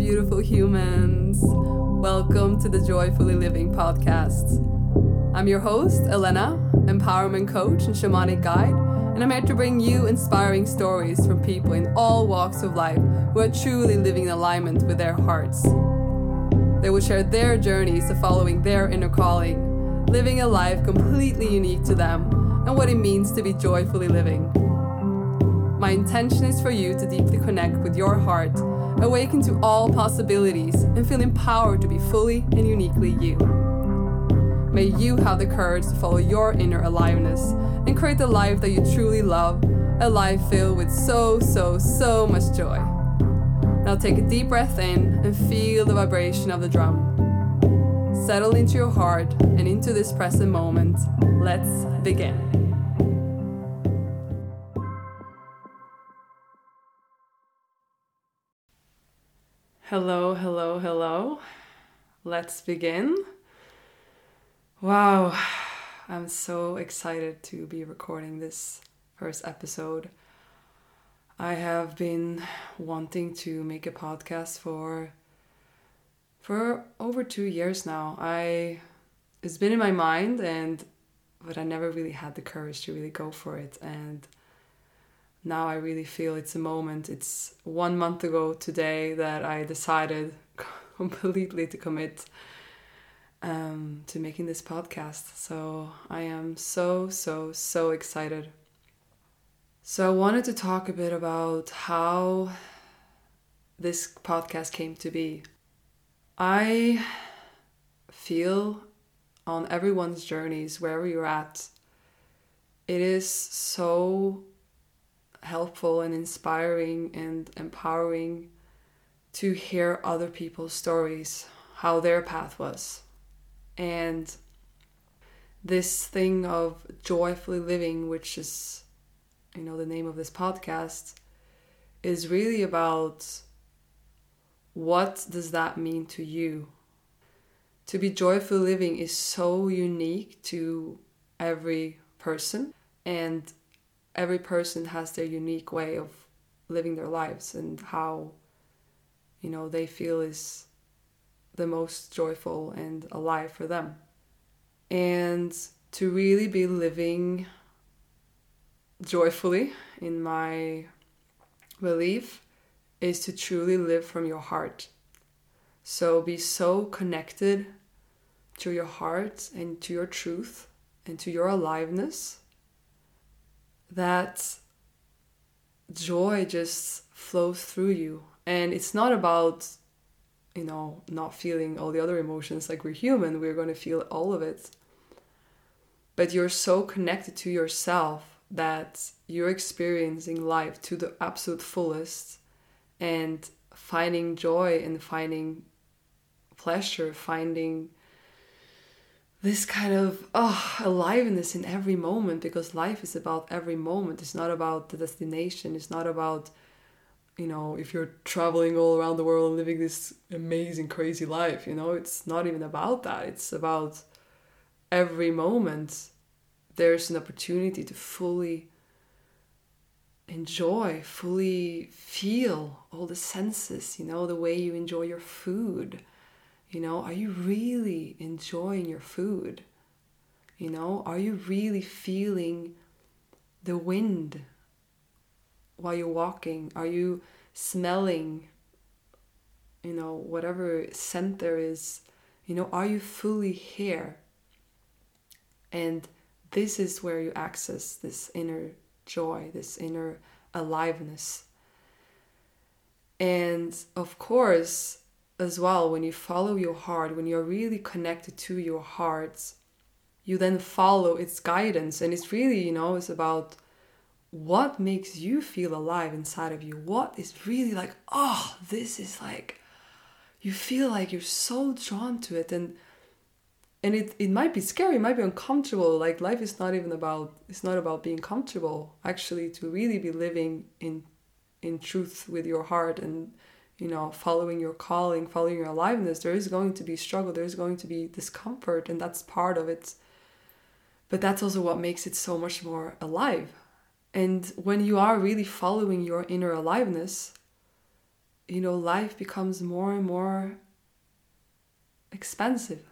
beautiful humans. Welcome to the Joyfully Living podcast. I'm your host, Elena, empowerment coach and shamanic guide, and I'm here to bring you inspiring stories from people in all walks of life who are truly living in alignment with their hearts. They will share their journeys of following their inner calling, living a life completely unique to them, and what it means to be joyfully living. My intention is for you to deeply connect with your heart, awaken to all possibilities, and feel empowered to be fully and uniquely you. May you have the courage to follow your inner aliveness and create the life that you truly love, a life filled with so, so, so much joy. Now take a deep breath in and feel the vibration of the drum. Settle into your heart and into this present moment. Let's begin. Hello, hello, hello. Let's begin. Wow, I'm so excited to be recording this first episode. I have been wanting to make a podcast for for over 2 years now. I it's been in my mind and but I never really had the courage to really go for it and now I really feel it's a moment. It's one month ago today that I decided completely to commit um, to making this podcast. So I am so, so, so excited. So I wanted to talk a bit about how this podcast came to be. I feel on everyone's journeys, wherever you're at, it is so helpful and inspiring and empowering to hear other people's stories, how their path was. And this thing of joyfully living, which is, you know, the name of this podcast, is really about what does that mean to you? To be joyful living is so unique to every person. And every person has their unique way of living their lives and how you know they feel is the most joyful and alive for them. And to really be living joyfully in my belief is to truly live from your heart. So be so connected to your heart and to your truth and to your aliveness that joy just flows through you. And it's not about, you know, not feeling all the other emotions. Like we're human, we're going to feel all of it. But you're so connected to yourself that you're experiencing life to the absolute fullest and finding joy and finding pleasure, finding this kind of oh, aliveness in every moment because life is about every moment. It's not about the destination. It's not about, you know, if you're traveling all around the world and living this amazing, crazy life. You know, it's not even about that. It's about every moment there's an opportunity to fully enjoy, fully feel all the senses, you know, the way you enjoy your food you know, are you really enjoying your food? You know, are you really feeling the wind while you're walking? Are you smelling, you know, whatever scent there is? You know, are you fully here? And this is where you access this inner joy, this inner aliveness. And of course, as well, when you follow your heart, when you're really connected to your heart, you then follow its guidance. And it's really, you know, it's about what makes you feel alive inside of you. What is really like, oh, this is like, you feel like you're so drawn to it. And and it, it might be scary, it might be uncomfortable. Like life is not even about it's not about being comfortable. Actually, to really be living in in truth with your heart and you know, following your calling, following your aliveness, there is going to be struggle, there's going to be discomfort, and that's part of it. But that's also what makes it so much more alive. And when you are really following your inner aliveness, you know, life becomes more and more expensive.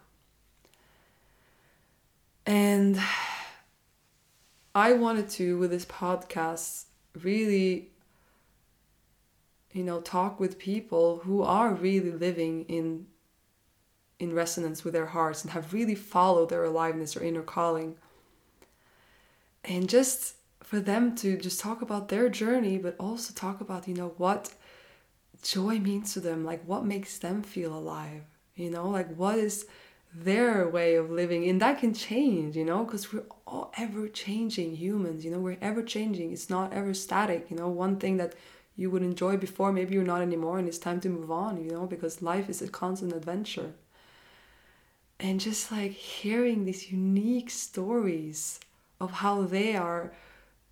And I wanted to, with this podcast, really, you know, talk with people who are really living in in resonance with their hearts and have really followed their aliveness or inner calling. And just for them to just talk about their journey, but also talk about, you know, what joy means to them, like what makes them feel alive, you know, like what is their way of living. And that can change, you know, because we're all ever changing humans, you know, we're ever changing. It's not ever static, you know, one thing that you would enjoy before, maybe you're not anymore, and it's time to move on, you know, because life is a constant adventure. And just like hearing these unique stories of how they are,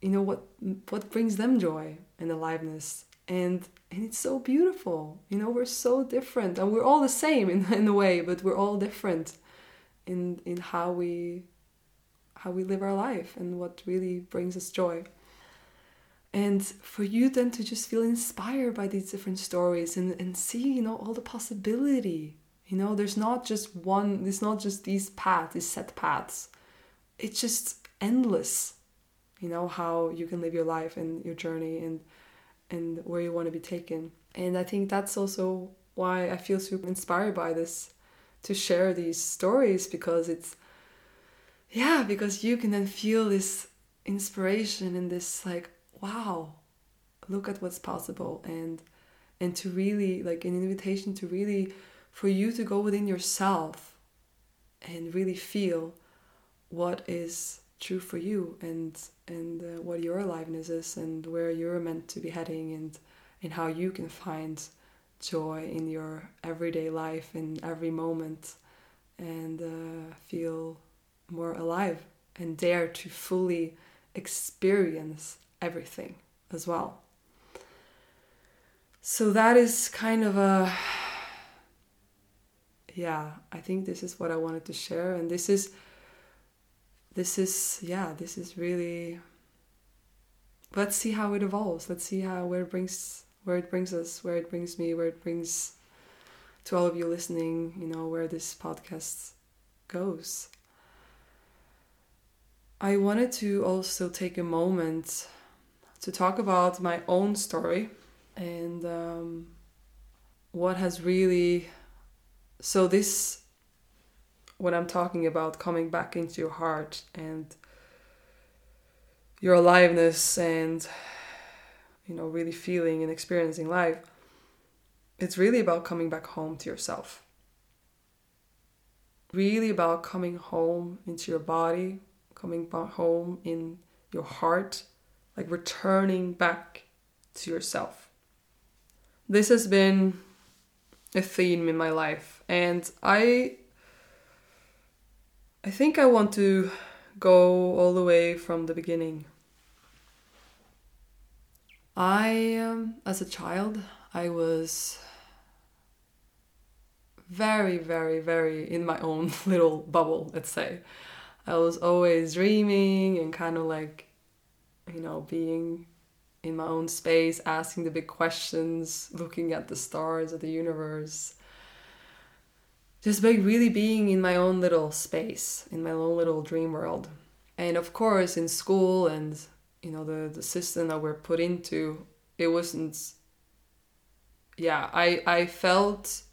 you know, what what brings them joy and aliveness. And and it's so beautiful. You know, we're so different. And we're all the same in, in a way, but we're all different in in how we how we live our life and what really brings us joy. And for you then to just feel inspired by these different stories and, and see, you know, all the possibility. You know, there's not just one, there's not just these paths, these set paths. It's just endless, you know, how you can live your life and your journey and and where you want to be taken. And I think that's also why I feel super inspired by this to share these stories because it's yeah, because you can then feel this inspiration and this like wow look at what's possible. And and to really like an invitation to really for you to go within yourself and really feel what is true for you and and uh, what your aliveness is and where you're meant to be heading and and how you can find joy in your everyday life in every moment and uh, feel more alive and dare to fully experience everything as well. So that is kind of a yeah, I think this is what I wanted to share and this is this is yeah, this is really let's see how it evolves. Let's see how where it brings where it brings us, where it brings me, where it brings to all of you listening, you know, where this podcast goes. I wanted to also take a moment to talk about my own story and um, what has really. So, this, what I'm talking about, coming back into your heart and your aliveness and, you know, really feeling and experiencing life, it's really about coming back home to yourself. Really about coming home into your body, coming home in your heart like returning back to yourself. This has been a theme in my life, and I I think I want to go all the way from the beginning. I, um, as a child, I was very, very, very in my own little bubble, let's say. I was always dreaming and kind of like you know, being in my own space, asking the big questions, looking at the stars of the universe. Just by really being in my own little space, in my own little dream world. And of course, in school and you know the the system that we're put into, it wasn't. Yeah, I I felt.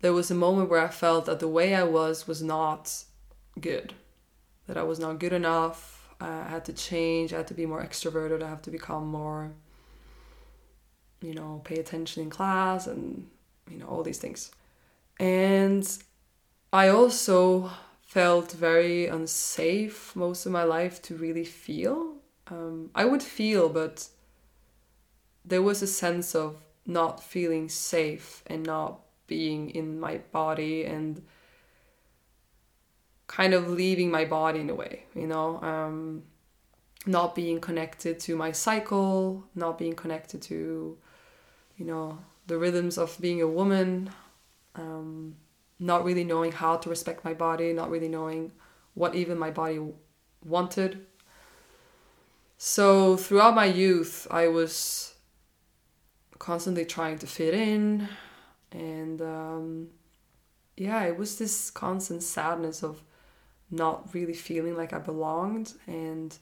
There was a moment where I felt that the way I was was not good, that I was not good enough, I had to change. I had to be more extroverted. I have to become more, you know, pay attention in class and, you know, all these things. And I also felt very unsafe most of my life to really feel. Um, I would feel, but there was a sense of not feeling safe and not being in my body and kind of leaving my body in a way, you know, um, not being connected to my cycle, not being connected to, you know, the rhythms of being a woman, um, not really knowing how to respect my body, not really knowing what even my body wanted. So throughout my youth, I was constantly trying to fit in. And um, yeah, it was this constant sadness of not really feeling like I belonged and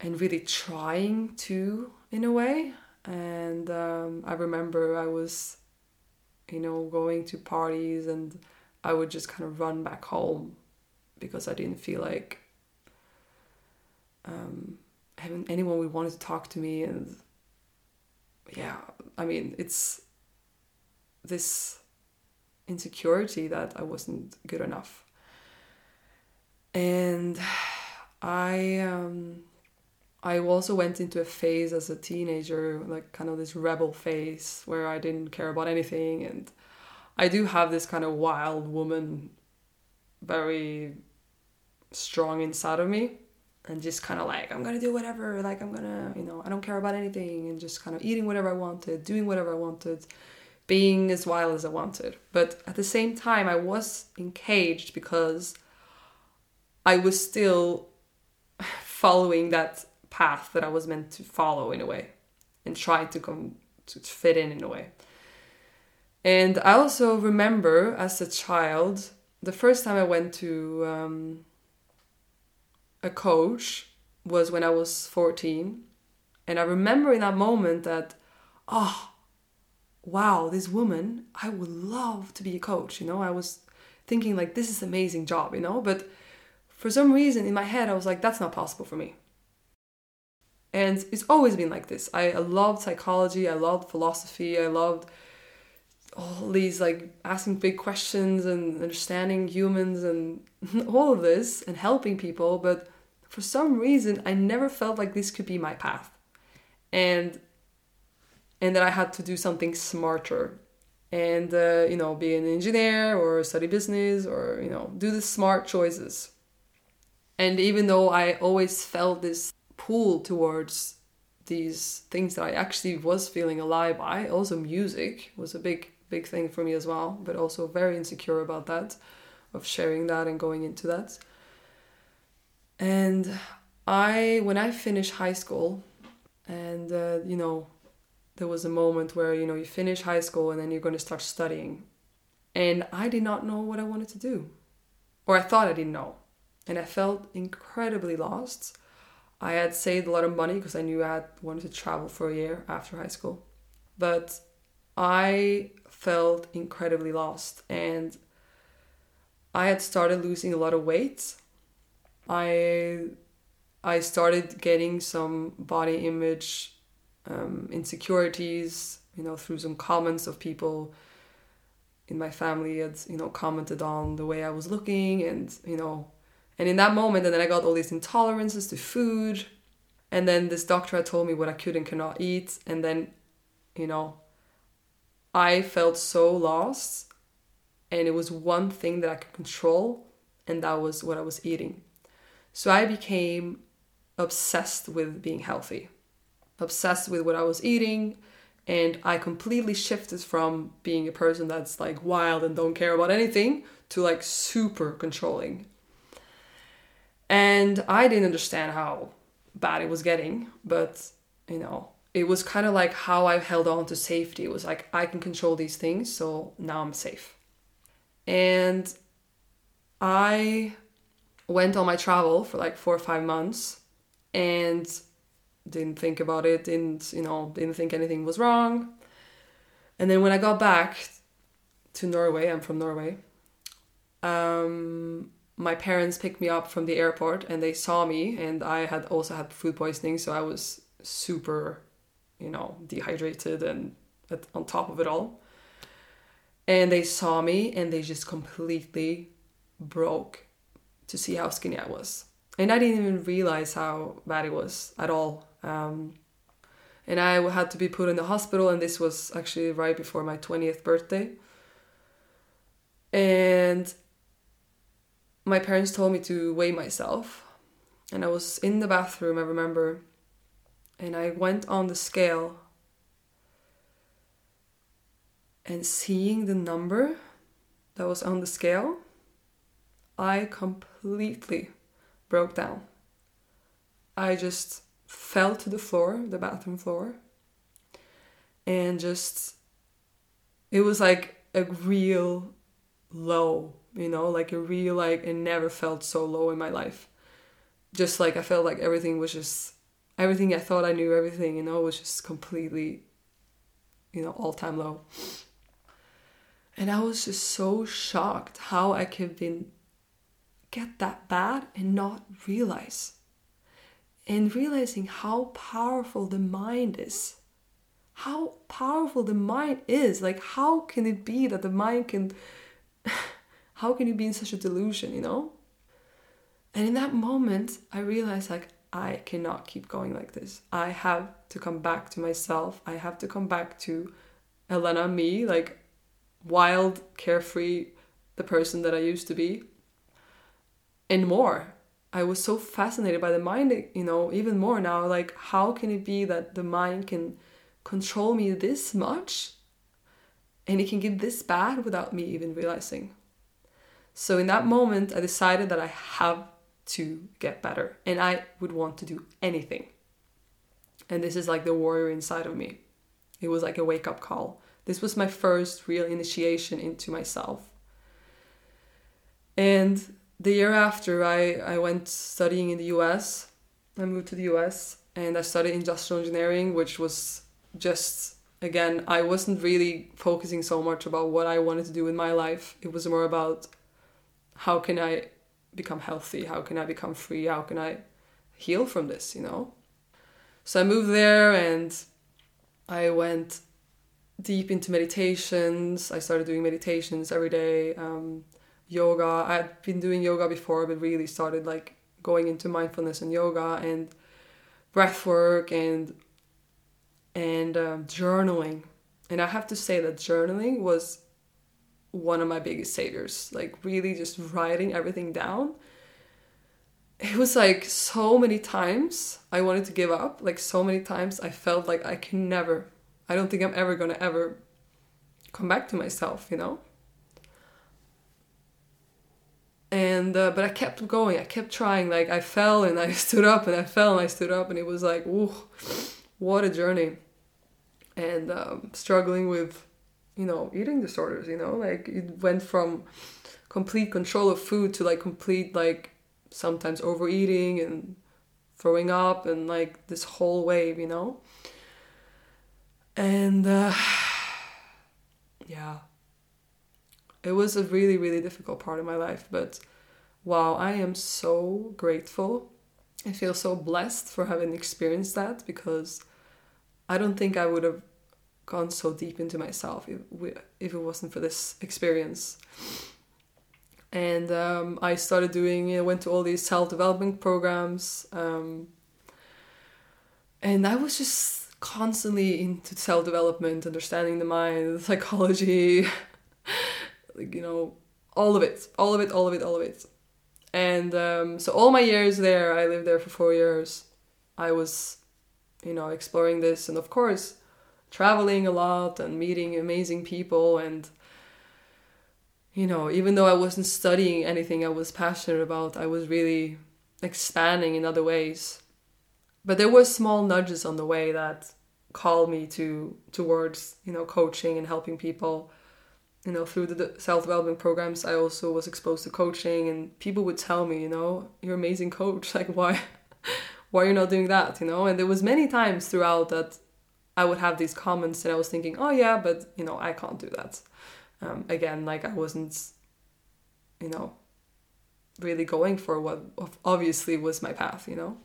and really trying to in a way. And um, I remember I was, you know, going to parties and I would just kind of run back home because I didn't feel like um, having anyone would wanted to talk to me. And yeah, I mean, it's this insecurity that I wasn't good enough. And I um, I also went into a phase as a teenager, like kind of this rebel phase where I didn't care about anything. And I do have this kind of wild woman, very strong inside of me. And just kind of like, I'm gonna do whatever, like, I'm gonna, you know, I don't care about anything, and just kind of eating whatever I wanted, doing whatever I wanted, being as wild as I wanted. But at the same time, I was encaged because I was still following that path that I was meant to follow in a way and try to come to fit in in a way. And I also remember as a child, the first time I went to um, a coach was when I was 14. And I remember in that moment that, oh, wow, this woman, I would love to be a coach. You know, I was thinking like, this is amazing job, you know, but for some reason in my head, I was like, that's not possible for me. And it's always been like this. I, I loved psychology, I loved philosophy, I loved all these like asking big questions and understanding humans and all of this and helping people. But for some reason, I never felt like this could be my path. And and that I had to do something smarter and uh, you know be an engineer or study business or you know do the smart choices and even though i always felt this pull towards these things that I actually was feeling alive by. Also, music was a big, big thing for me as well, but also very insecure about that, of sharing that and going into that. And I, when I finished high school, and uh, you know, there was a moment where you know you finish high school and then you're going to start studying, and I did not know what I wanted to do, or I thought I didn't know, and I felt incredibly lost. I had saved a lot of money because I knew I wanted to travel for a year after high school. But I felt incredibly lost. And I had started losing a lot of weight. I I started getting some body image um, insecurities, you know, through some comments of people in my family had, you know, commented on the way I was looking and, you know, and in that moment, and then I got all these intolerances to food. And then this doctor had told me what I could and cannot eat. And then, you know, I felt so lost. And it was one thing that I could control, and that was what I was eating. So I became obsessed with being healthy, obsessed with what I was eating. And I completely shifted from being a person that's like wild and don't care about anything to like super controlling. And I didn't understand how bad it was getting, but you know, it was kind of like how I held on to safety. It was like I can control these things, so now I'm safe. And I went on my travel for like four or five months and didn't think about it, didn't, you know, didn't think anything was wrong. And then when I got back to Norway, I'm from Norway, um, my parents picked me up from the airport and they saw me and I had also had food poisoning so I was super you know dehydrated and at, on top of it all. And they saw me and they just completely broke to see how skinny I was. And I didn't even realize how bad it was at all um, and I had to be put in the hospital and this was actually right before my 20th birthday and my parents told me to weigh myself. And I was in the bathroom, I remember, and I went on the scale. And seeing the number that was on the scale, I completely broke down. I just fell to the floor, the bathroom floor, and just it was like a real low, you know, like a real like it never felt so low in my life. Just like I felt like everything was just everything I thought I knew, everything, you know, was just completely, you know, all time low. And I was just so shocked how I could been get that bad and not realize. And realizing how powerful the mind is. How powerful the mind is. Like how can it be that the mind can how can you be in such a delusion, you know? And in that moment I realized like I cannot keep going like this. I have to come back to myself. I have to come back to Elena, me, like wild, carefree, the person that I used to be, and more. I was so fascinated by the mind, you know, even more now. Like, how can it be that the mind can control me this much and it can get this bad without me even realizing? So, in that moment, I decided that I have to get better and I would want to do anything. And this is like the warrior inside of me. It was like a wake up call. This was my first real initiation into myself. And the year after, I, I went studying in the US. I moved to the US and I studied industrial engineering, which was just, again, I wasn't really focusing so much about what I wanted to do in my life. It was more about how can I become healthy? How can I become free? How can I heal from this, you know? So I moved there and I went deep into meditations. I started doing meditations every day, um, yoga. I'd been doing yoga before, but really started like going into mindfulness and yoga and breath work and and um, journaling. And I have to say that journaling was one of my biggest saviors. Like really just writing everything down. It was like so many times I wanted to give up. Like so many times I felt like I can never I don't think I'm ever gonna ever come back to myself, you know. And uh, but I kept going. I kept trying. Like I fell and I stood up and I fell and I stood up and it was like, ooh, what a journey. And um, struggling with, you know, eating disorders. You know, like it went from complete control of food to like complete like sometimes overeating and throwing up and like this whole wave. You know and uh, yeah it was a really really difficult part of my life but wow i am so grateful. I feel so blessed for having experienced that because i don't think i would have gone so deep into myself if, if it wasn't for this experience. And um, i started doing i went to all these self-development programs um, and i was just constantly into self development, understanding the mind, psychology, like, you know, all of it, all of it, all of it, all of it. And um, so, all my years there, I lived there for four years. I was, you know, exploring this, and of course, traveling a lot and meeting amazing people. And, you know, even though I wasn't studying anything I was passionate about, I was really expanding in other ways but there were small nudges on the way that called me to towards you know coaching and helping people you know through the self-development programs i also was exposed to coaching and people would tell me you know you're amazing coach. Like why why are you're not doing that you know? And there was many times throughout that i would have these comments and i was thinking oh yeah but you know i can't do that. Um, again like i wasn't you know really going for what obviously was my path you know?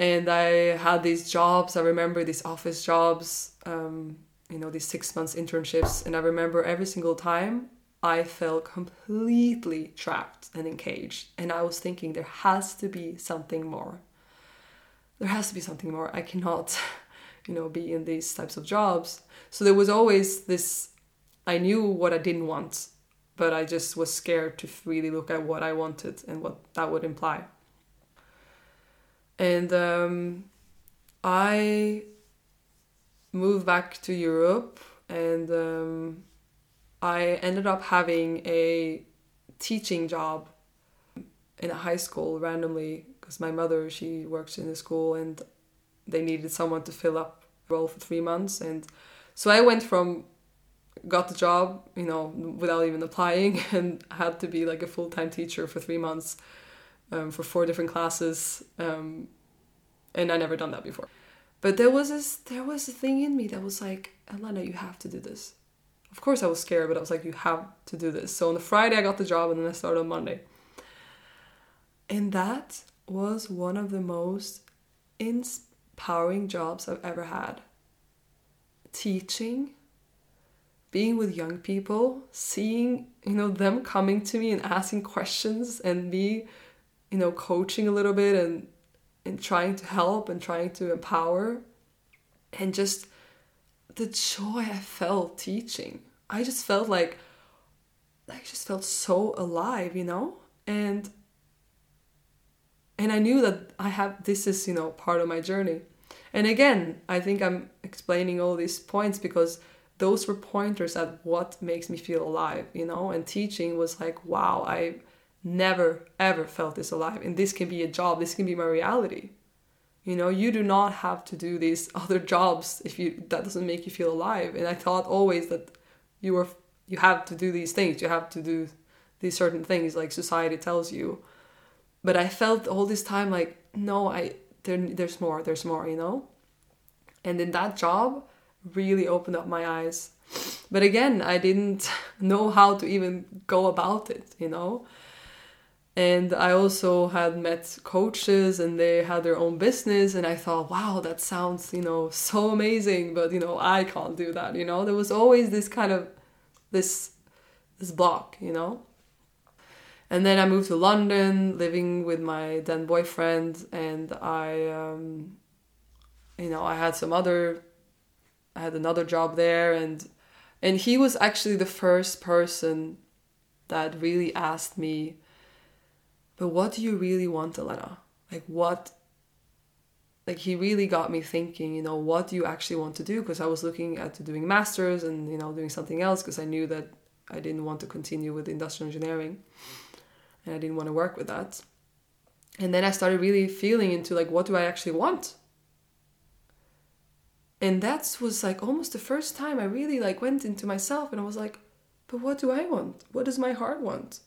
And I had these jobs. I remember these office jobs, um, you know, these six months internships, and I remember every single time I felt completely trapped and encaged, and I was thinking there has to be something more. There has to be something more. I cannot, you know, be in these types of jobs. So there was always this. I knew what I didn't want, but I just was scared to really look at what I wanted and what that would imply and um, I moved back to Europe and um, I ended up having a teaching job in a high school randomly because my mother she works in a school and they needed someone to fill up the role for three months and so I went from got the job you know without even applying and had to be like a full-time teacher for three months um, for four different classes um, and I never done that before but there was this there was a thing in me that was like Elena you have to do this. Of course I was scared but I was like you have to do this. So on the Friday I got the job and then I started on Monday. And that was one of the most empowering jobs I've ever had. Teaching being with young people seeing you know them coming to me and asking questions and me you know coaching a little bit and and trying to help and trying to empower and just the joy I felt teaching. I just felt like I just felt so alive, you know? And and I knew that I have this is, you know, part of my journey. And again, I think I'm explaining all these points because those were pointers at what makes me feel alive, you know? And teaching was like, wow, I never ever felt this alive. And this can be a job. This can be my reality. You know you do not have to do these other jobs if you that doesn't make you feel alive. And i thought always that you were you have to do these things. You have to do these certain things like society tells you. But i felt all this time like no i there, there's more there's more you know? And in that job really opened up my eyes. But again i didn't know how to even go about it you know and I also had met coaches and they had their own business and I thought, wow, that sounds, you know, so amazing, but you know, I can't do that, you know. There was always this kind of this this block, you know. And then I moved to London, living with my then boyfriend, and I, um, you know, I had some other, I had another job there, and and he was actually the first person that really asked me but what do you really want, Elena? Like, what? Like, he really got me thinking, you know, what do you actually want to do? Because I was looking at doing masters and, you know, doing something else because I knew that I didn't want to continue with industrial engineering and I didn't want to work with that. And then I started really feeling into like, what do I actually want? And that was like almost the first time I really like went into myself and I was like, but what do I want? What does my heart want?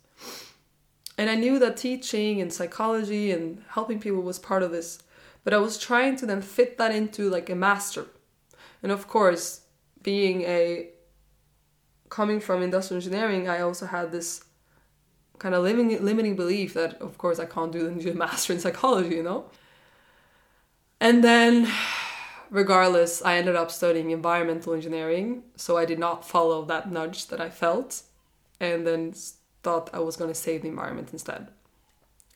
And I knew that teaching and psychology and helping people was part of this, but I was trying to then fit that into like a master. And of course, being a coming from industrial engineering, I also had this kind of limiting limiting belief that of course I can't do the master in psychology, you know. And then regardless, I ended up studying environmental engineering, so I did not follow that nudge that I felt and then thought I was going to save the environment instead.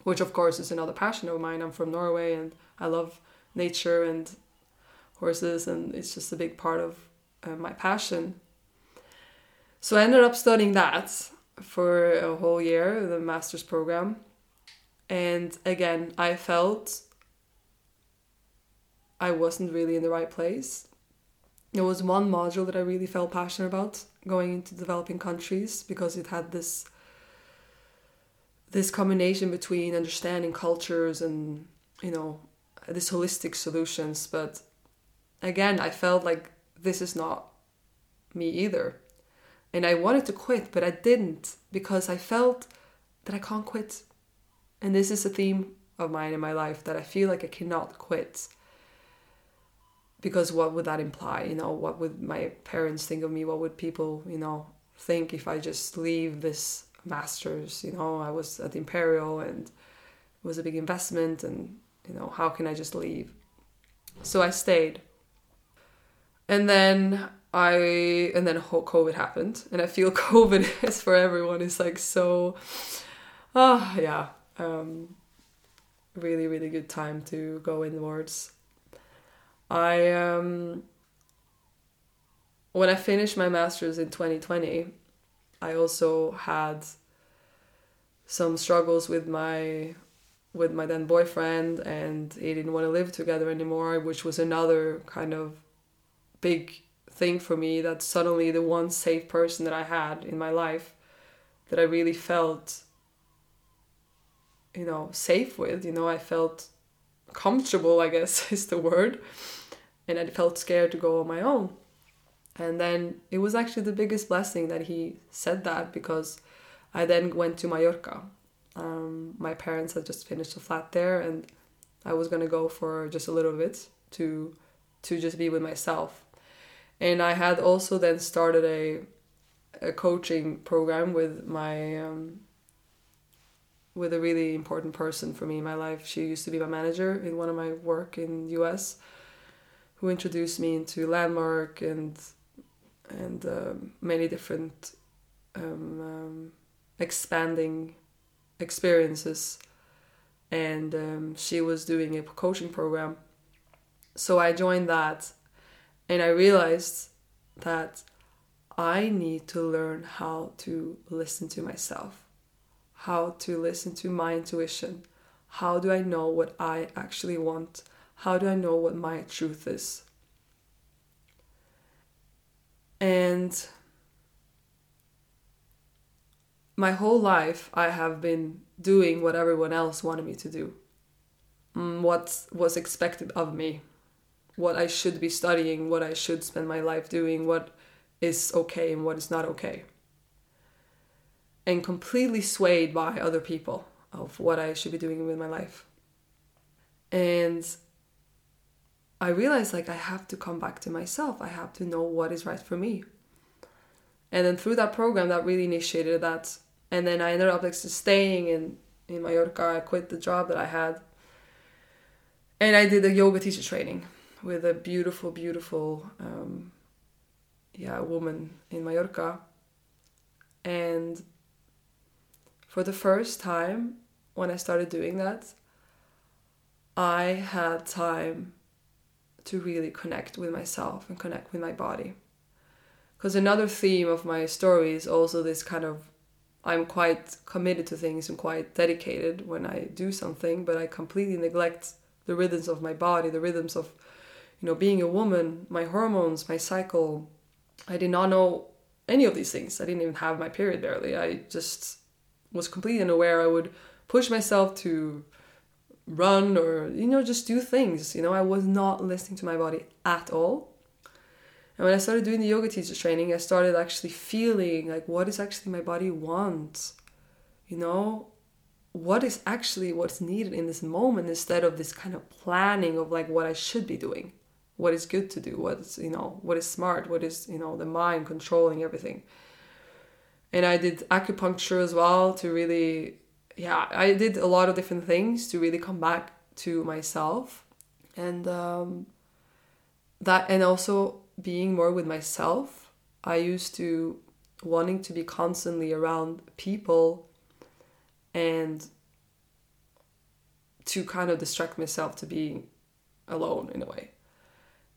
Which, of course, is another passion of mine. I'm from Norway and I love nature and horses, and it's just a big part of uh, my passion. So I ended up studying that for a whole year, the master's program. And again, I felt I wasn't really in the right place. There was one module that I really felt passionate about going into developing countries because it had this this combination between understanding cultures and you know this holistic solutions but again i felt like this is not me either. And i wanted to quit but i didn't because i felt that i can't quit. And this is a theme of mine in my life that i feel like i cannot quit because what would that imply? You know what would my parents think of me? What would people you know think if i just leave this masters you know i was at the imperial and it was a big investment and you know how can i just leave? So i stayed. And then i and then covid happened and i feel covid is for everyone. Is like so ah oh, yeah um really really good time to go inwards. I um when i finished my masters in 2020 I also had some struggles with my with my then boyfriend and he didn't want to live together anymore which was another kind of big thing for me that suddenly the one safe person that I had in my life that I really felt you know, safe with. You know, I felt comfortable, I guess is the word. And I felt scared to go on my own. And then it was actually the biggest blessing that he said that because I then went to Mallorca. Um, my parents had just finished a flat there, and I was gonna go for just a little bit to to just be with myself. And I had also then started a a coaching program with my um, with a really important person for me in my life. She used to be my manager in one of my work in US, who introduced me into Landmark and and um, many different um, um, expanding experiences. And um, she was doing a coaching program, so I joined that, and I realized that I need to learn how to listen to myself how to listen to my intuition. How do I know what I actually want? How do I know what my truth is? And my whole life, I have been doing what everyone else wanted me to do, mm, what was expected of me, what I should be studying, what I should spend my life doing, what is okay and what is not okay. And completely swayed by other people of what I should be doing with my life. And I realized like I have to come back to myself. I have to know what is right for me. And then through that program that really initiated that. And then I ended up like staying in, in Mallorca. I quit the job that I had. And I did a yoga teacher training with a beautiful, beautiful um, yeah, woman in Mallorca. And for the first time when I started doing that, I had time to really connect with myself and connect with my body. Because another theme of my story is also this kind of I'm quite committed to things and quite dedicated when I do something, but I completely neglect the rhythms of my body, the rhythms of, you know, being a woman, my hormones, my cycle. I did not know any of these things. I didn't even have my period barely. I just was completely unaware. I would push myself to run or you know just do things. You know, I was not listening to my body at all. And when I started doing the yoga teacher training, I started actually feeling like what is actually my body wants. You know, what is actually what's needed in this moment instead of this kind of planning of like what I should be doing, what is good to do, what's you know, what is smart, what is you know the mind controlling everything and I did acupuncture as well to really yeah I did a lot of different things to really come back to myself. And um, that and also being more with myself I used to wanting to be constantly around people and to kind of distract myself to be alone in a way.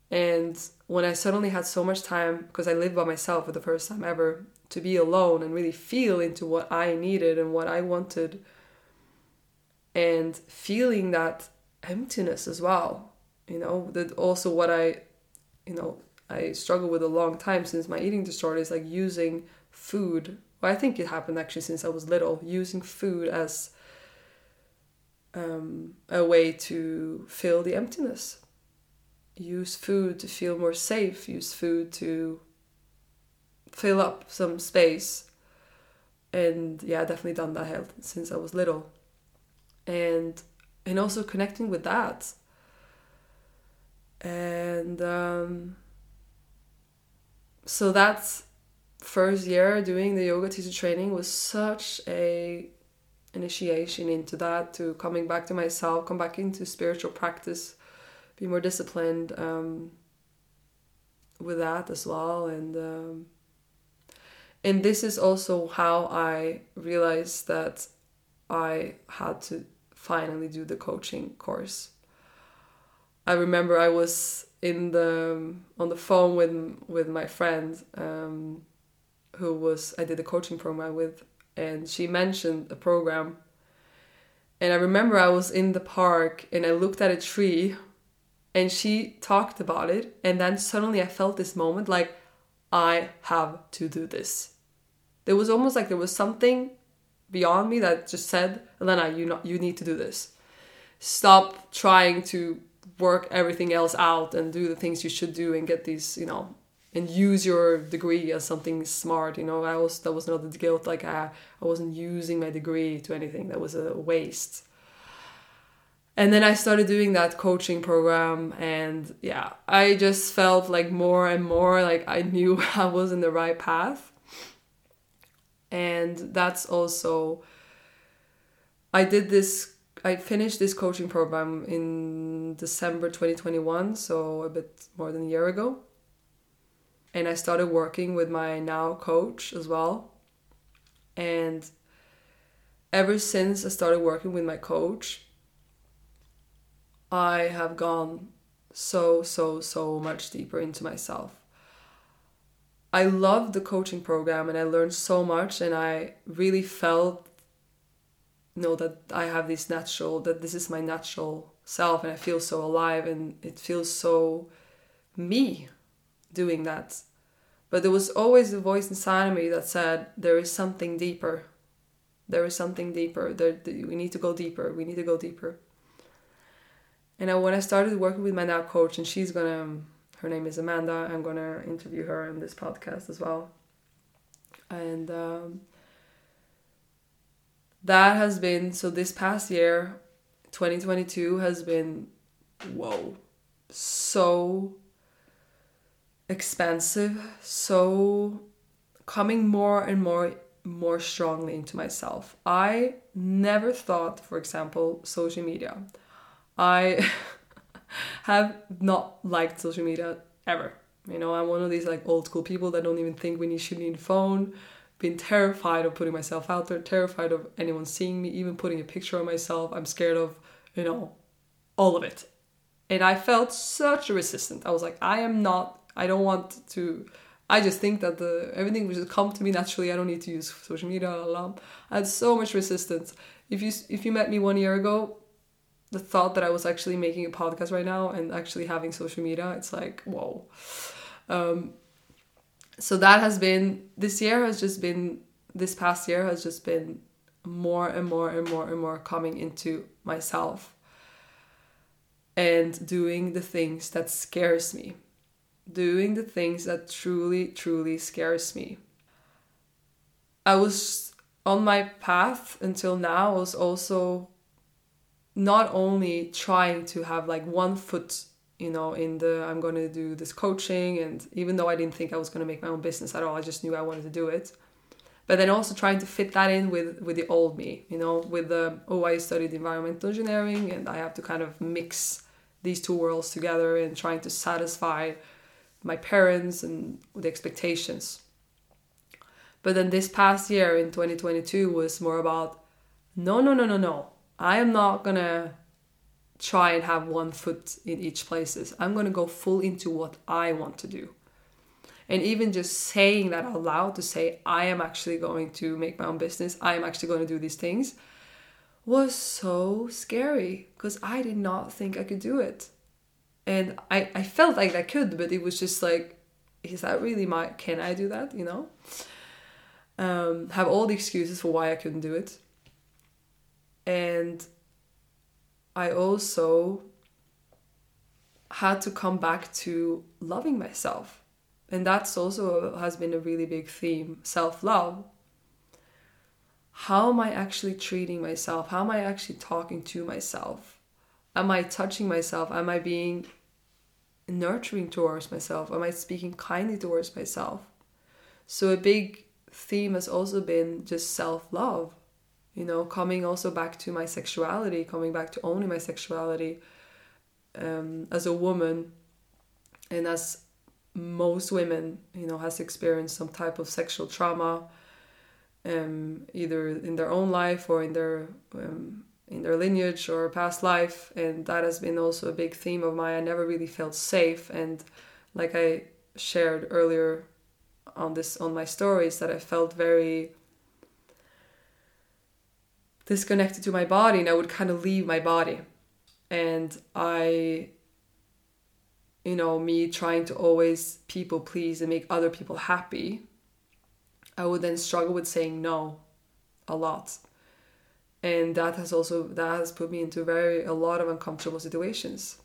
And when I suddenly had so much time because I lived by myself for the first time ever to be alone and really feel into what I needed and what I wanted. And feeling that emptiness as well you know that also what I you know I struggle with a long time since my eating disorder is like using food. Well I think it happened actually since I was little using food as um, a way to fill the emptiness use food to feel more safe use food to fill up some space. And yeah, definitely done that health since I was little. And and also connecting with that. And um, so that's first year doing the yoga teacher training was such a initiation into that to coming back to myself come back into spiritual practice be more disciplined um, with that as well and um, and this is also how I realized that I had to finally do the coaching course. I remember I was in the on the phone with with my friend um, who was I did a coaching program with, and she mentioned a program. And I remember I was in the park and I looked at a tree, and she talked about it, and then suddenly I felt this moment like I have to do this. There was almost like there was something beyond me that just said, Elena, you not you need to do this. Stop trying to work everything else out and do the things you should do and get these, you know, and use your degree as something smart. You know, I was that was not the guilt. Like I, I wasn't using my degree to anything. That was a waste. And then I started doing that coaching program, and yeah, I just felt like more and more like I knew I was in the right path. And that's also, I did this I finished this coaching program in December 2021, so a bit more than a year ago. And I started working with my now coach as well. And ever since I started working with my coach, I have gone so, so, so much deeper into myself. I loved the coaching program and I learned so much, and I really felt you know that I have this natural, that this is my natural self, and I feel so alive, and it feels so me doing that. But there was always a voice inside of me that said, There is something deeper. There is something deeper. There, we need to go deeper. We need to go deeper. And when I started working with my now coach, and she's gonna, her name is Amanda, I'm gonna interview her in this podcast as well. And um, that has been so this past year 2022 has been whoa so expansive so coming more and more more strongly into myself i never thought for example social media i have not liked social media ever you know i'm one of these like old school people that don't even think we need should need a phone been terrified of putting myself out there, terrified of anyone seeing me, even putting a picture of myself. I'm scared of, you know, all of it. And I felt such a resistance. I was like, I am not, I don't want to, I just think that the everything will just come to me naturally. I don't need to use social media. Blah, blah. I had so much resistance. If you if you met me one year ago, the thought that I was actually making a podcast right now and actually having social media, it's like whoa. Um, so that has been this year has just been this past year has just been more and more and more and more coming into myself and doing the things that scares me doing the things that truly truly scares me i was on my path until now I was also not only trying to have like one foot you know in the i'm going to do this coaching and even though i didn't think i was going to make my own business at all i just knew i wanted to do it but then also trying to fit that in with with the old me you know with the oh i studied environmental engineering and i have to kind of mix these two worlds together and trying to satisfy my parents and the expectations. But then this past year in 2022 was more about no no no no no i am not gonna try and have one foot in each places. I'm to go full into what I want to do. And even just saying that out loud to say, I am actually going to make my own business, I am actually going to do these things, was so scary because I did not think I could do it. And I, I felt like I could, but it was just like, is that really my, can I do that? You know? Um, have all the excuses for why I couldn't do it. And I also had to come back to loving myself. And that's also has been a really big theme self love. How am I actually treating myself? How am I actually talking to myself? Am I touching myself? Am I being nurturing towards myself? Am I speaking kindly towards myself? So, a big theme has also been just self love you know coming also back to my sexuality coming back to owning my sexuality um, as a woman and as most women you know has experienced some type of sexual trauma um, either in their own life or in their um, in their lineage or past life. And that has been also a big theme of mine. I never really felt safe. And like i shared earlier on this on my stories that i felt very disconnected to my body and I would kind of leave my body. And I, you know, me trying to always people please and make other people happy, I would then struggle with saying no a lot. And that has also that has put me into very a lot of uncomfortable situations.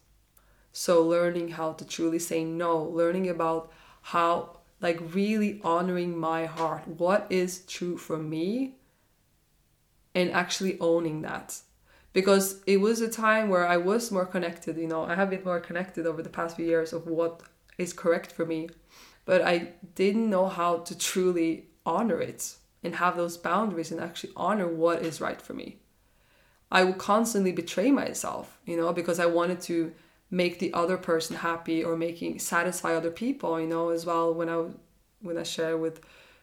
So learning how to truly say no learning about how like really honoring my heart. What is true for me and actually owning that because it was a time where i was more connected you know i have been more connected over the past few years of what is correct for me but i didn't know how to truly honor it and have those boundaries and actually honor what is right for me. I would constantly betray myself, you know, because I wanted to make the other person happy or making satisfy other people, you know, as well when I when I share with,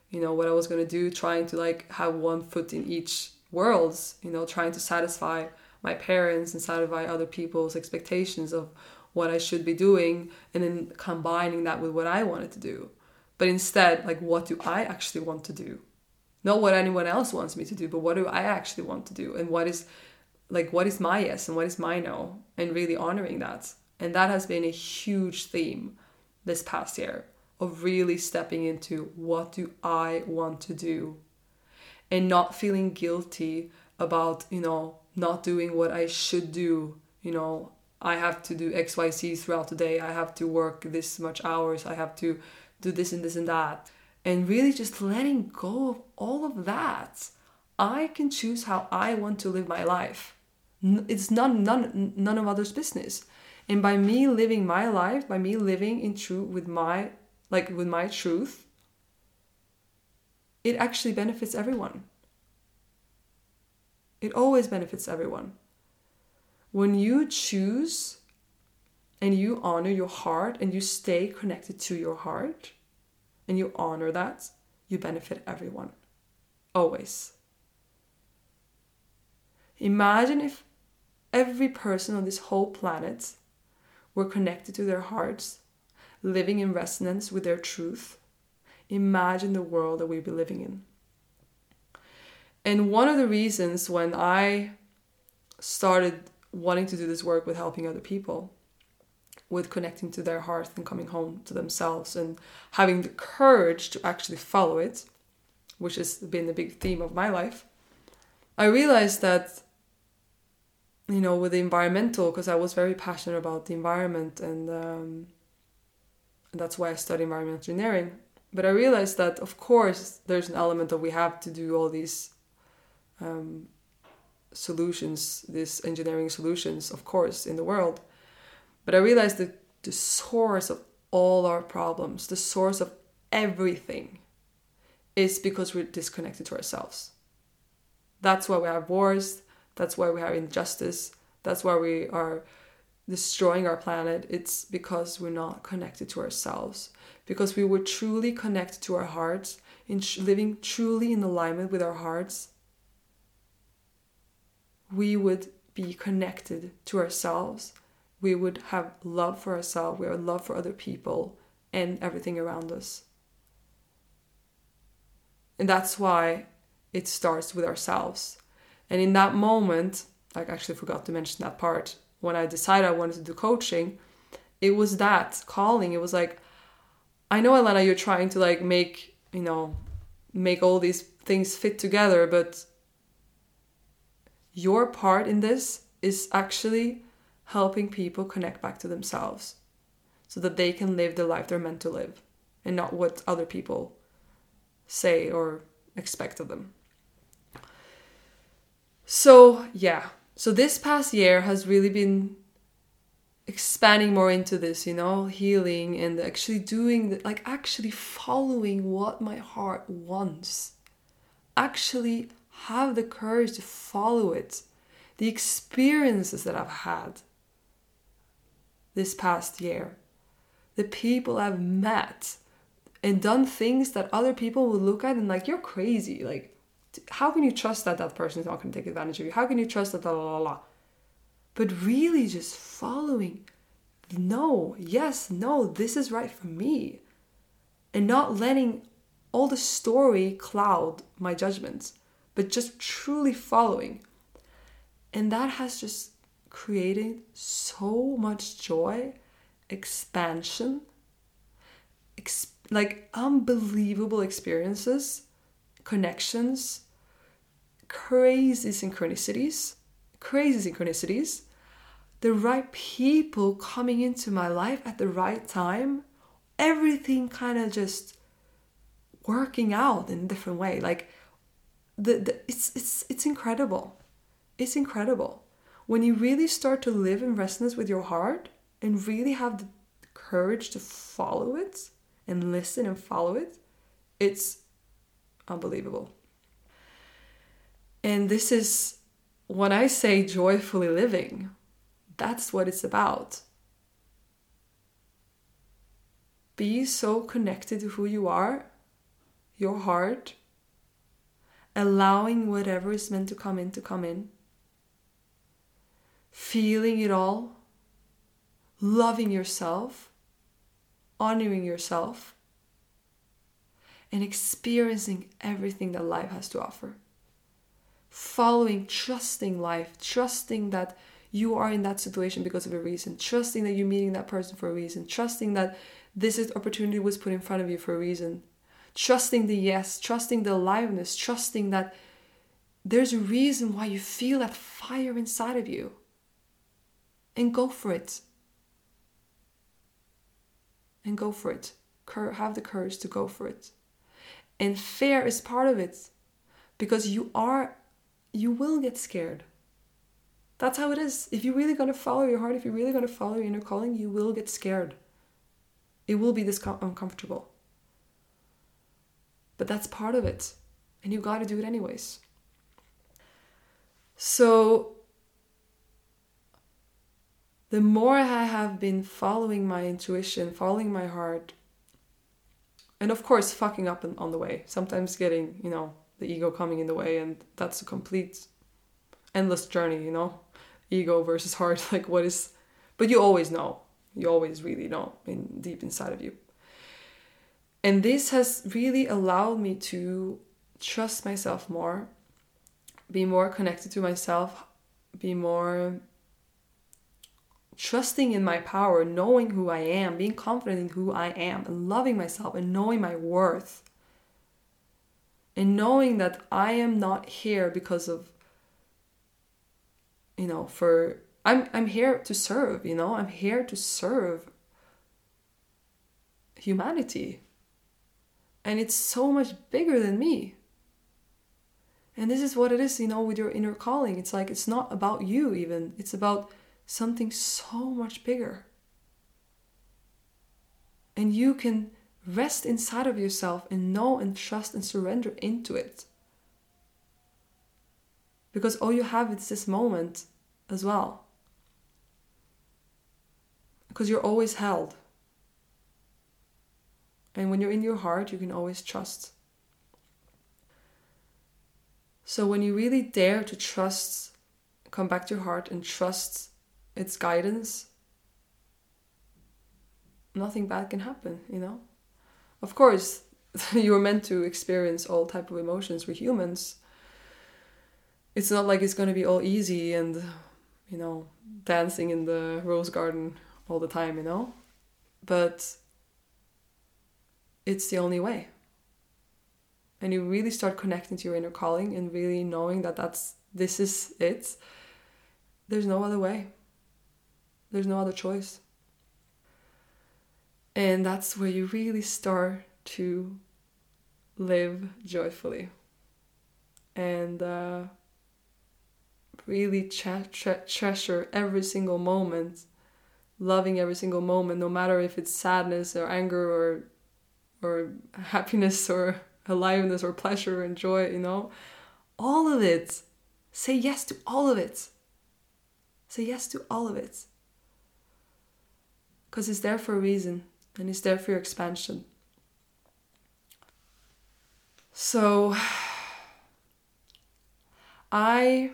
you know, what I was gonna do, trying to like have one foot in each worlds, you know, trying to satisfy my parents and satisfy other people's expectations of what I should be doing and then combining that with what I wanted to do. But instead, like what do I actually want to do? not what anyone else wants me to do but what do i actually want to do and what is like what is my yes and what is my no and really honoring that and that has been a huge theme this past year of really stepping into what do i want to do and not feeling guilty about you know not doing what i should do you know i have to do xyz throughout the day i have to work this much hours i have to do this and this and that and really just letting go of all of that. I can choose how I want to live my life. It's none, none, none of others' business. And by me living my life, by me living in truth with my, like with my truth, it actually benefits everyone. It always benefits everyone. When you choose and you honor your heart and you stay connected to your heart, and you honor that, you benefit everyone. Always. Imagine if every person on this whole planet were connected to their hearts, living in resonance with their truth. Imagine the world that we'd be living in. And one of the reasons when I started wanting to do this work with helping other people with connecting to their hearts and coming home to themselves and having the courage to actually follow it, which has been the big theme of my life, I realized that, you know, with the environmental, because I was very passionate about the environment and, um, and that's why I studied environmental engineering. But I realized that, of course, there's an element that we have to do all these um, solutions, these engineering solutions, of course, in the world. But I realized that the source of all our problems, the source of everything, is because we're disconnected to ourselves. That's why we have wars, that's why we have injustice, that's why we are destroying our planet. It's because we're not connected to ourselves. Because we were truly connected to our hearts, in living truly in alignment with our hearts, we would be connected to ourselves we would have love for ourselves, we have love for other people and everything around us. And that's why it starts with ourselves. And in that moment, I actually forgot to mention that part, when I decided I wanted to do coaching, it was that calling. It was like, I know, Elena, you're trying to like make, you know, make all these things fit together, but your part in this is actually helping people connect back to themselves so that they can live the life they're meant to live and not what other people say or expect of them. So, yeah. So, this past year has really been expanding more into this, you know, healing and actually doing, the, like, actually following what my heart wants. Actually have the courage to follow it. The experiences that I've had this past year. The people I've met and done things that other people will look at and like, you're crazy. Like, how can you trust that that person is not going to take advantage of you? How can you trust that, la la la? But really just following, no, yes, no, this is right for me. And not letting all the story cloud my judgments, but just truly following. And that has just created so much joy, expansion, like unbelievable experiences, connections, crazy synchronicities, crazy synchronicities, the right people coming into my life at the right time, everything kind of just working out in a different way. Like the, the it's it's it's incredible. It's incredible. When you really start to live in resonance with your heart and really have the courage to follow it and listen and follow it, it's unbelievable. And this is when I say joyfully living, that's what it's about. Be so connected to who you are, your heart, allowing whatever is meant to come in to come in, feeling it all, loving yourself, honoring yourself, and experiencing everything that life has to offer following, trusting life, trusting that you are in that situation because of a reason, trusting that you're meeting that person for a reason, trusting that this opportunity was put in front of you for a reason, trusting the yes, trusting the aliveness, trusting that there's a reason why you feel that fire inside of you. And go for it. And go for it. Have the courage to go for it. And fear is part of it because you are you will get scared. That's how it is. If you're really going to follow your heart, if you're really going to follow your inner calling, you will get scared. It will be this uncomfortable. But that's part of it. And you got to do it anyways. So, the more I have been following my intuition, following my heart, and of course, fucking up on the way, sometimes getting, you know, the ego coming in the way and that's a complete endless journey you know? Ego versus heart like what is but you always know. You always really know in deep inside of you. And this has really allowed me to trust myself more be more connected to myself be more trusting in my power knowing who i am being confident in who i am and loving myself and knowing my worth and knowing that I am not here because of you know for I'm I'm here to serve, you know? I'm here to serve humanity. And it's so much bigger than me. And this is what it is, you know, with your inner calling. It's like it's not about you even. It's about something so much bigger. And you can Rest inside of yourself and know and trust and surrender into it. Because all you have is this moment as well. Because you're always held. And when you're in your heart, you can always trust. So when you really dare to trust, come back to your heart and trust its guidance, nothing bad can happen, you know? Of course you're meant to experience all type of emotions we're humans. It's not like it's going to be all easy and you know dancing in the rose garden all the time you know? But it's the only way. And you really start connecting to your inner calling and really knowing that that's this is it. There's no other way. There's no other choice and that's where you really start to live joyfully and uh, really tre- tre- treasure every single moment, loving every single moment, no matter if it's sadness or anger or or happiness or aliveness or pleasure and joy, you know, all of it. Say yes to all of it. Say yes to all of it. Because it's there for a reason and it's there for your expansion. So I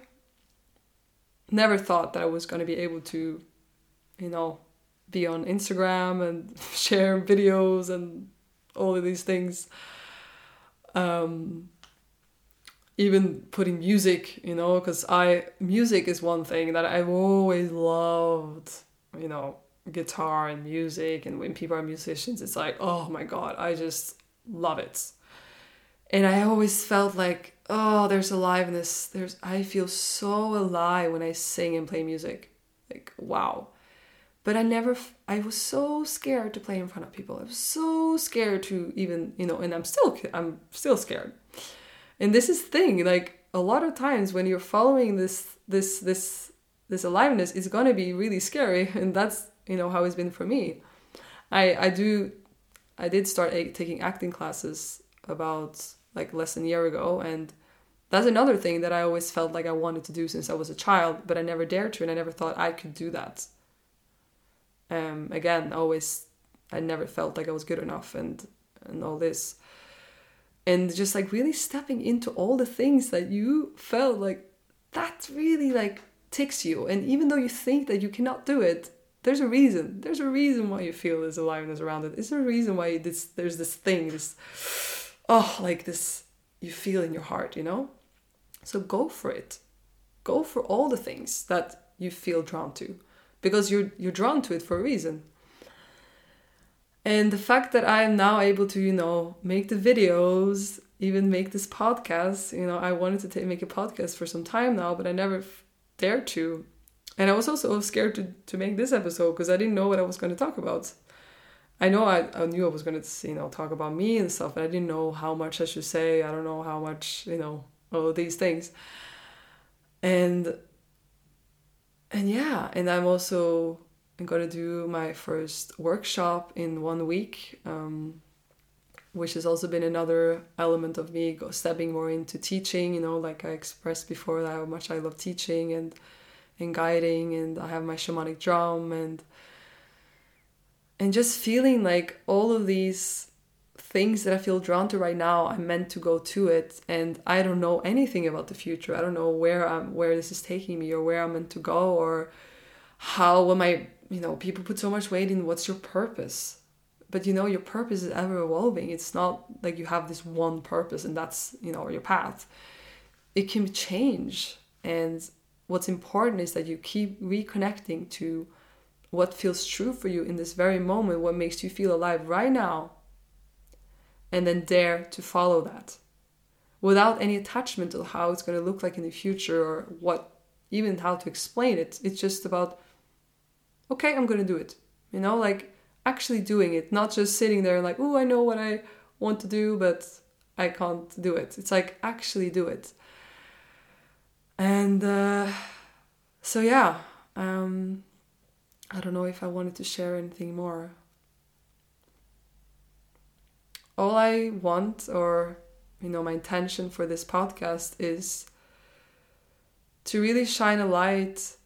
never thought that I was going to be able to, you know, be on Instagram and share videos and all of these things. Um, even putting music, you know, because I music is one thing that I've always loved, you know, guitar and music and when people are musicians it's like oh my god i just love it and i always felt like oh, there's aliveness. There's I feel so alive when I sing and play music. Like wow. But I never I was so scared to play in front of people. I was so scared to even, you know, and I'm still I'm still scared. And this is thing like a lot of times when you're following this this this this aliveness is going to be really scary and that's, you know, how it's been for me. I I do I did start taking acting classes about like less than a year ago and that's another thing that I always felt like I wanted to do since I was a child, but I never dared to, and I never thought I could do that. Um, again, always, I never felt like I was good enough, and and all this, and just like really stepping into all the things that you felt like that really like ticks you, and even though you think that you cannot do it, there's a reason. There's a reason why you feel this aliveness around it. There's a reason why this there's this thing, this oh, like this you feel in your heart, you know? So go for it. Go for all the things that you feel drawn to because you're you're drawn to it for a reason. And the fact that I am now able to, you know, make the videos, even make this podcast, you know, I wanted to t- make a podcast for some time now, but I never f- dared to. And I was also scared to, to make this episode because I didn't know what I was going to talk about. I know I, I knew I was going to, you know, talk about me and stuff, but I didn't know how much I should say. I don't know how much, you know, all these things and and yeah and i'm also i'm going to do my first workshop in one week um, which has also been another element of me stepping more into teaching you know like i expressed before how much i love teaching and and guiding and i have my shamanic drum and and just feeling like all of these things that I feel drawn to right now, I'm meant to go to it, and I don't know anything about the future. I don't know where I'm, where this is taking me, or where I'm meant to go, or how am I. You know, people put so much weight in what's your purpose, but you know, your purpose is ever evolving. It's not like you have this one purpose and that's you know your path. It can change, and what's important is that you keep reconnecting to what feels true for you in this very moment, what makes you feel alive right now and then dare to follow that without any attachment to how it's going to look like in the future or what even how to explain it. It's just about okay i'm going to do it. You know like actually doing it not just sitting there like oh i know what i want to do but i can't do it. It's like actually do it and uh, so yeah um, i don't know if i wanted to share anything more all I want, or you know, my intention for this podcast is to really shine a light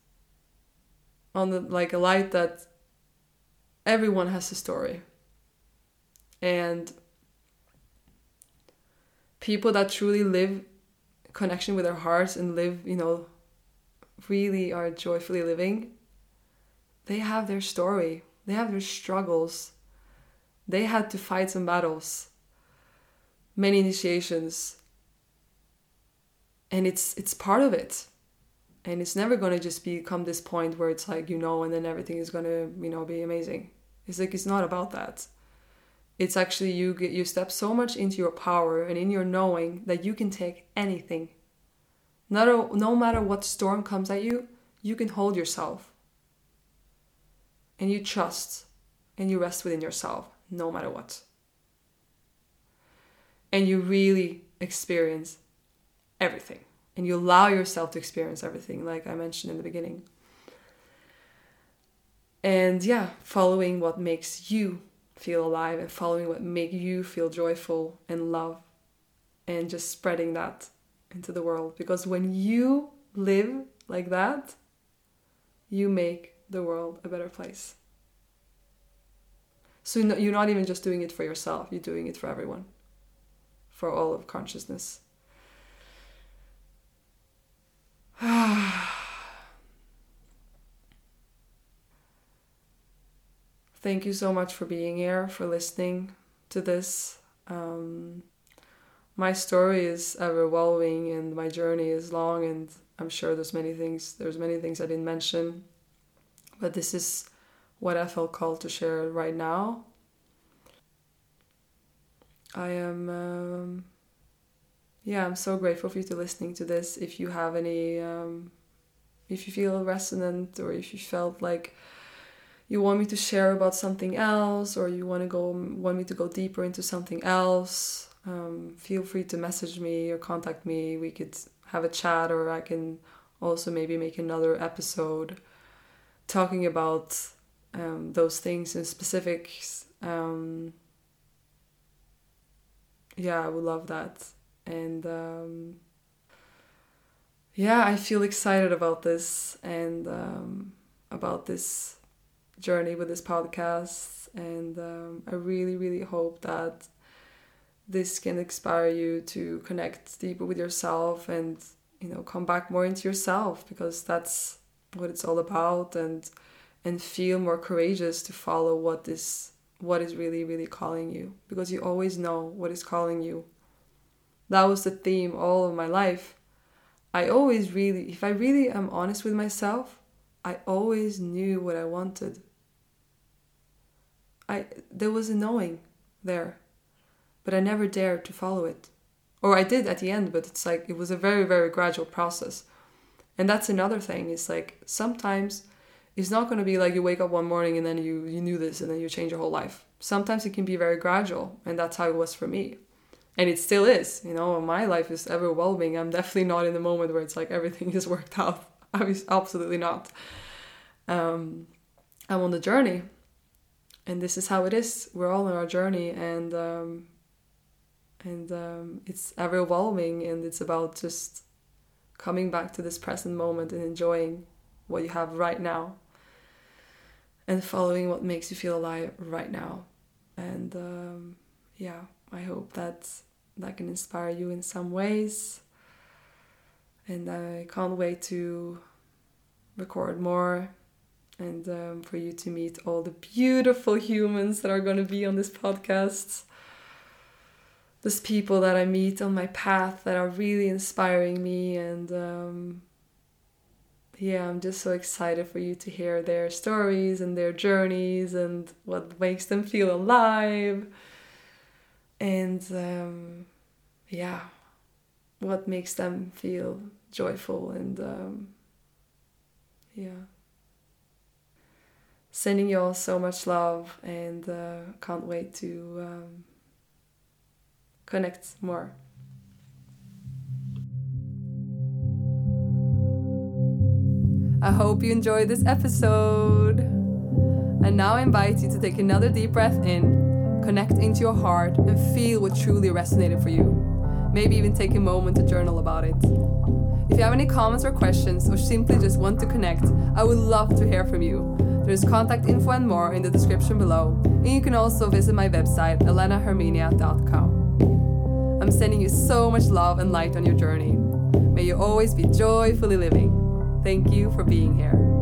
on the like a light that everyone has a story. And people that truly live connection with their hearts and live, you know, really are joyfully living, they have their story. They have their struggles they had to fight some battles, many initiations. And it's it's part of it. And it's never gonna just become this point where it's like you know and then everything is gonna, you know, be amazing. It's like it's not about that. It's actually you get you step so much into your power and in your knowing that you can take anything. No, no matter what storm comes at you, you can hold yourself. And you trust and you rest within yourself no matter what. And you really experience everything. And you allow yourself to experience everything, like I mentioned in the beginning. And yeah, following what makes you feel alive and following what make you feel joyful and love and just spreading that into the world because when you live like that you make the world a better place so you're not even just doing it for yourself, you're doing it for everyone, for all of consciousness. Thank you so much for being here, for listening to this. Um, my story is ever evolving and my journey is long and I'm sure there's many things there's many things I didn't mention. But this is what I felt called to share right now. I am um, yeah, I'm so grateful for you to listening to this. If you have any, um, if you feel resonant or if you felt like you want me to share about something else or you want to go want me to go deeper into something else, um, feel free to message me or contact me. We could have a chat or I can also maybe make another episode talking about um, those things in specifics. Um, yeah, I would love that. And um, yeah, I feel excited about this and um, about this journey with this podcast. And um, I really, really hope that this can inspire you to connect deeper with yourself and you know come back more into yourself because that's what it's all about and and feel more courageous to follow what is what is really really calling you because you always know what is calling you that was the theme all of my life i always really if i really am honest with myself i always knew what i wanted i there was a knowing there but I never dared to follow it. Or I did at the end, but it's like it was a very, very gradual process. And that's another thing. It's like sometimes it's not going to be like you wake up one morning and then you, you knew this and then you change your whole life. Sometimes it can be very gradual, and that's how it was for me. And it still is, you know, my life is overwhelming. I'm definitely not in the moment where it's like everything is worked out. I was absolutely not. Um, I'm on the journey, and this is how it is. We're all on our journey, and um, and um, it's ever evolving and it's about just coming back to this present moment and enjoying what you have right now and following what makes you feel alive right now and um, yeah i hope that that can inspire you in some ways and i can't wait to record more and um, for you to meet all the beautiful humans that are going to be on this podcast. Those people that I meet on my path that are really inspiring me and um, yeah I'm just so excited for you to hear their stories and their journeys and what makes them feel alive. And um, yeah what makes them feel joyful and um, yeah sending you all so much love and uh, can't wait to um, connect more. I hope you enjoyed this episode. And now I invite you to take another deep breath in, connect into your heart, and feel what truly resonated for you. Maybe even take a moment to journal about it. If you have any comments or questions, or simply just want to connect, I would love to hear from you. There's contact info and more in the description below, and you can also visit my website, elenaherminia.com. I'm sending you so much love and light on your journey. May you always be joyfully living. Thank you for being here.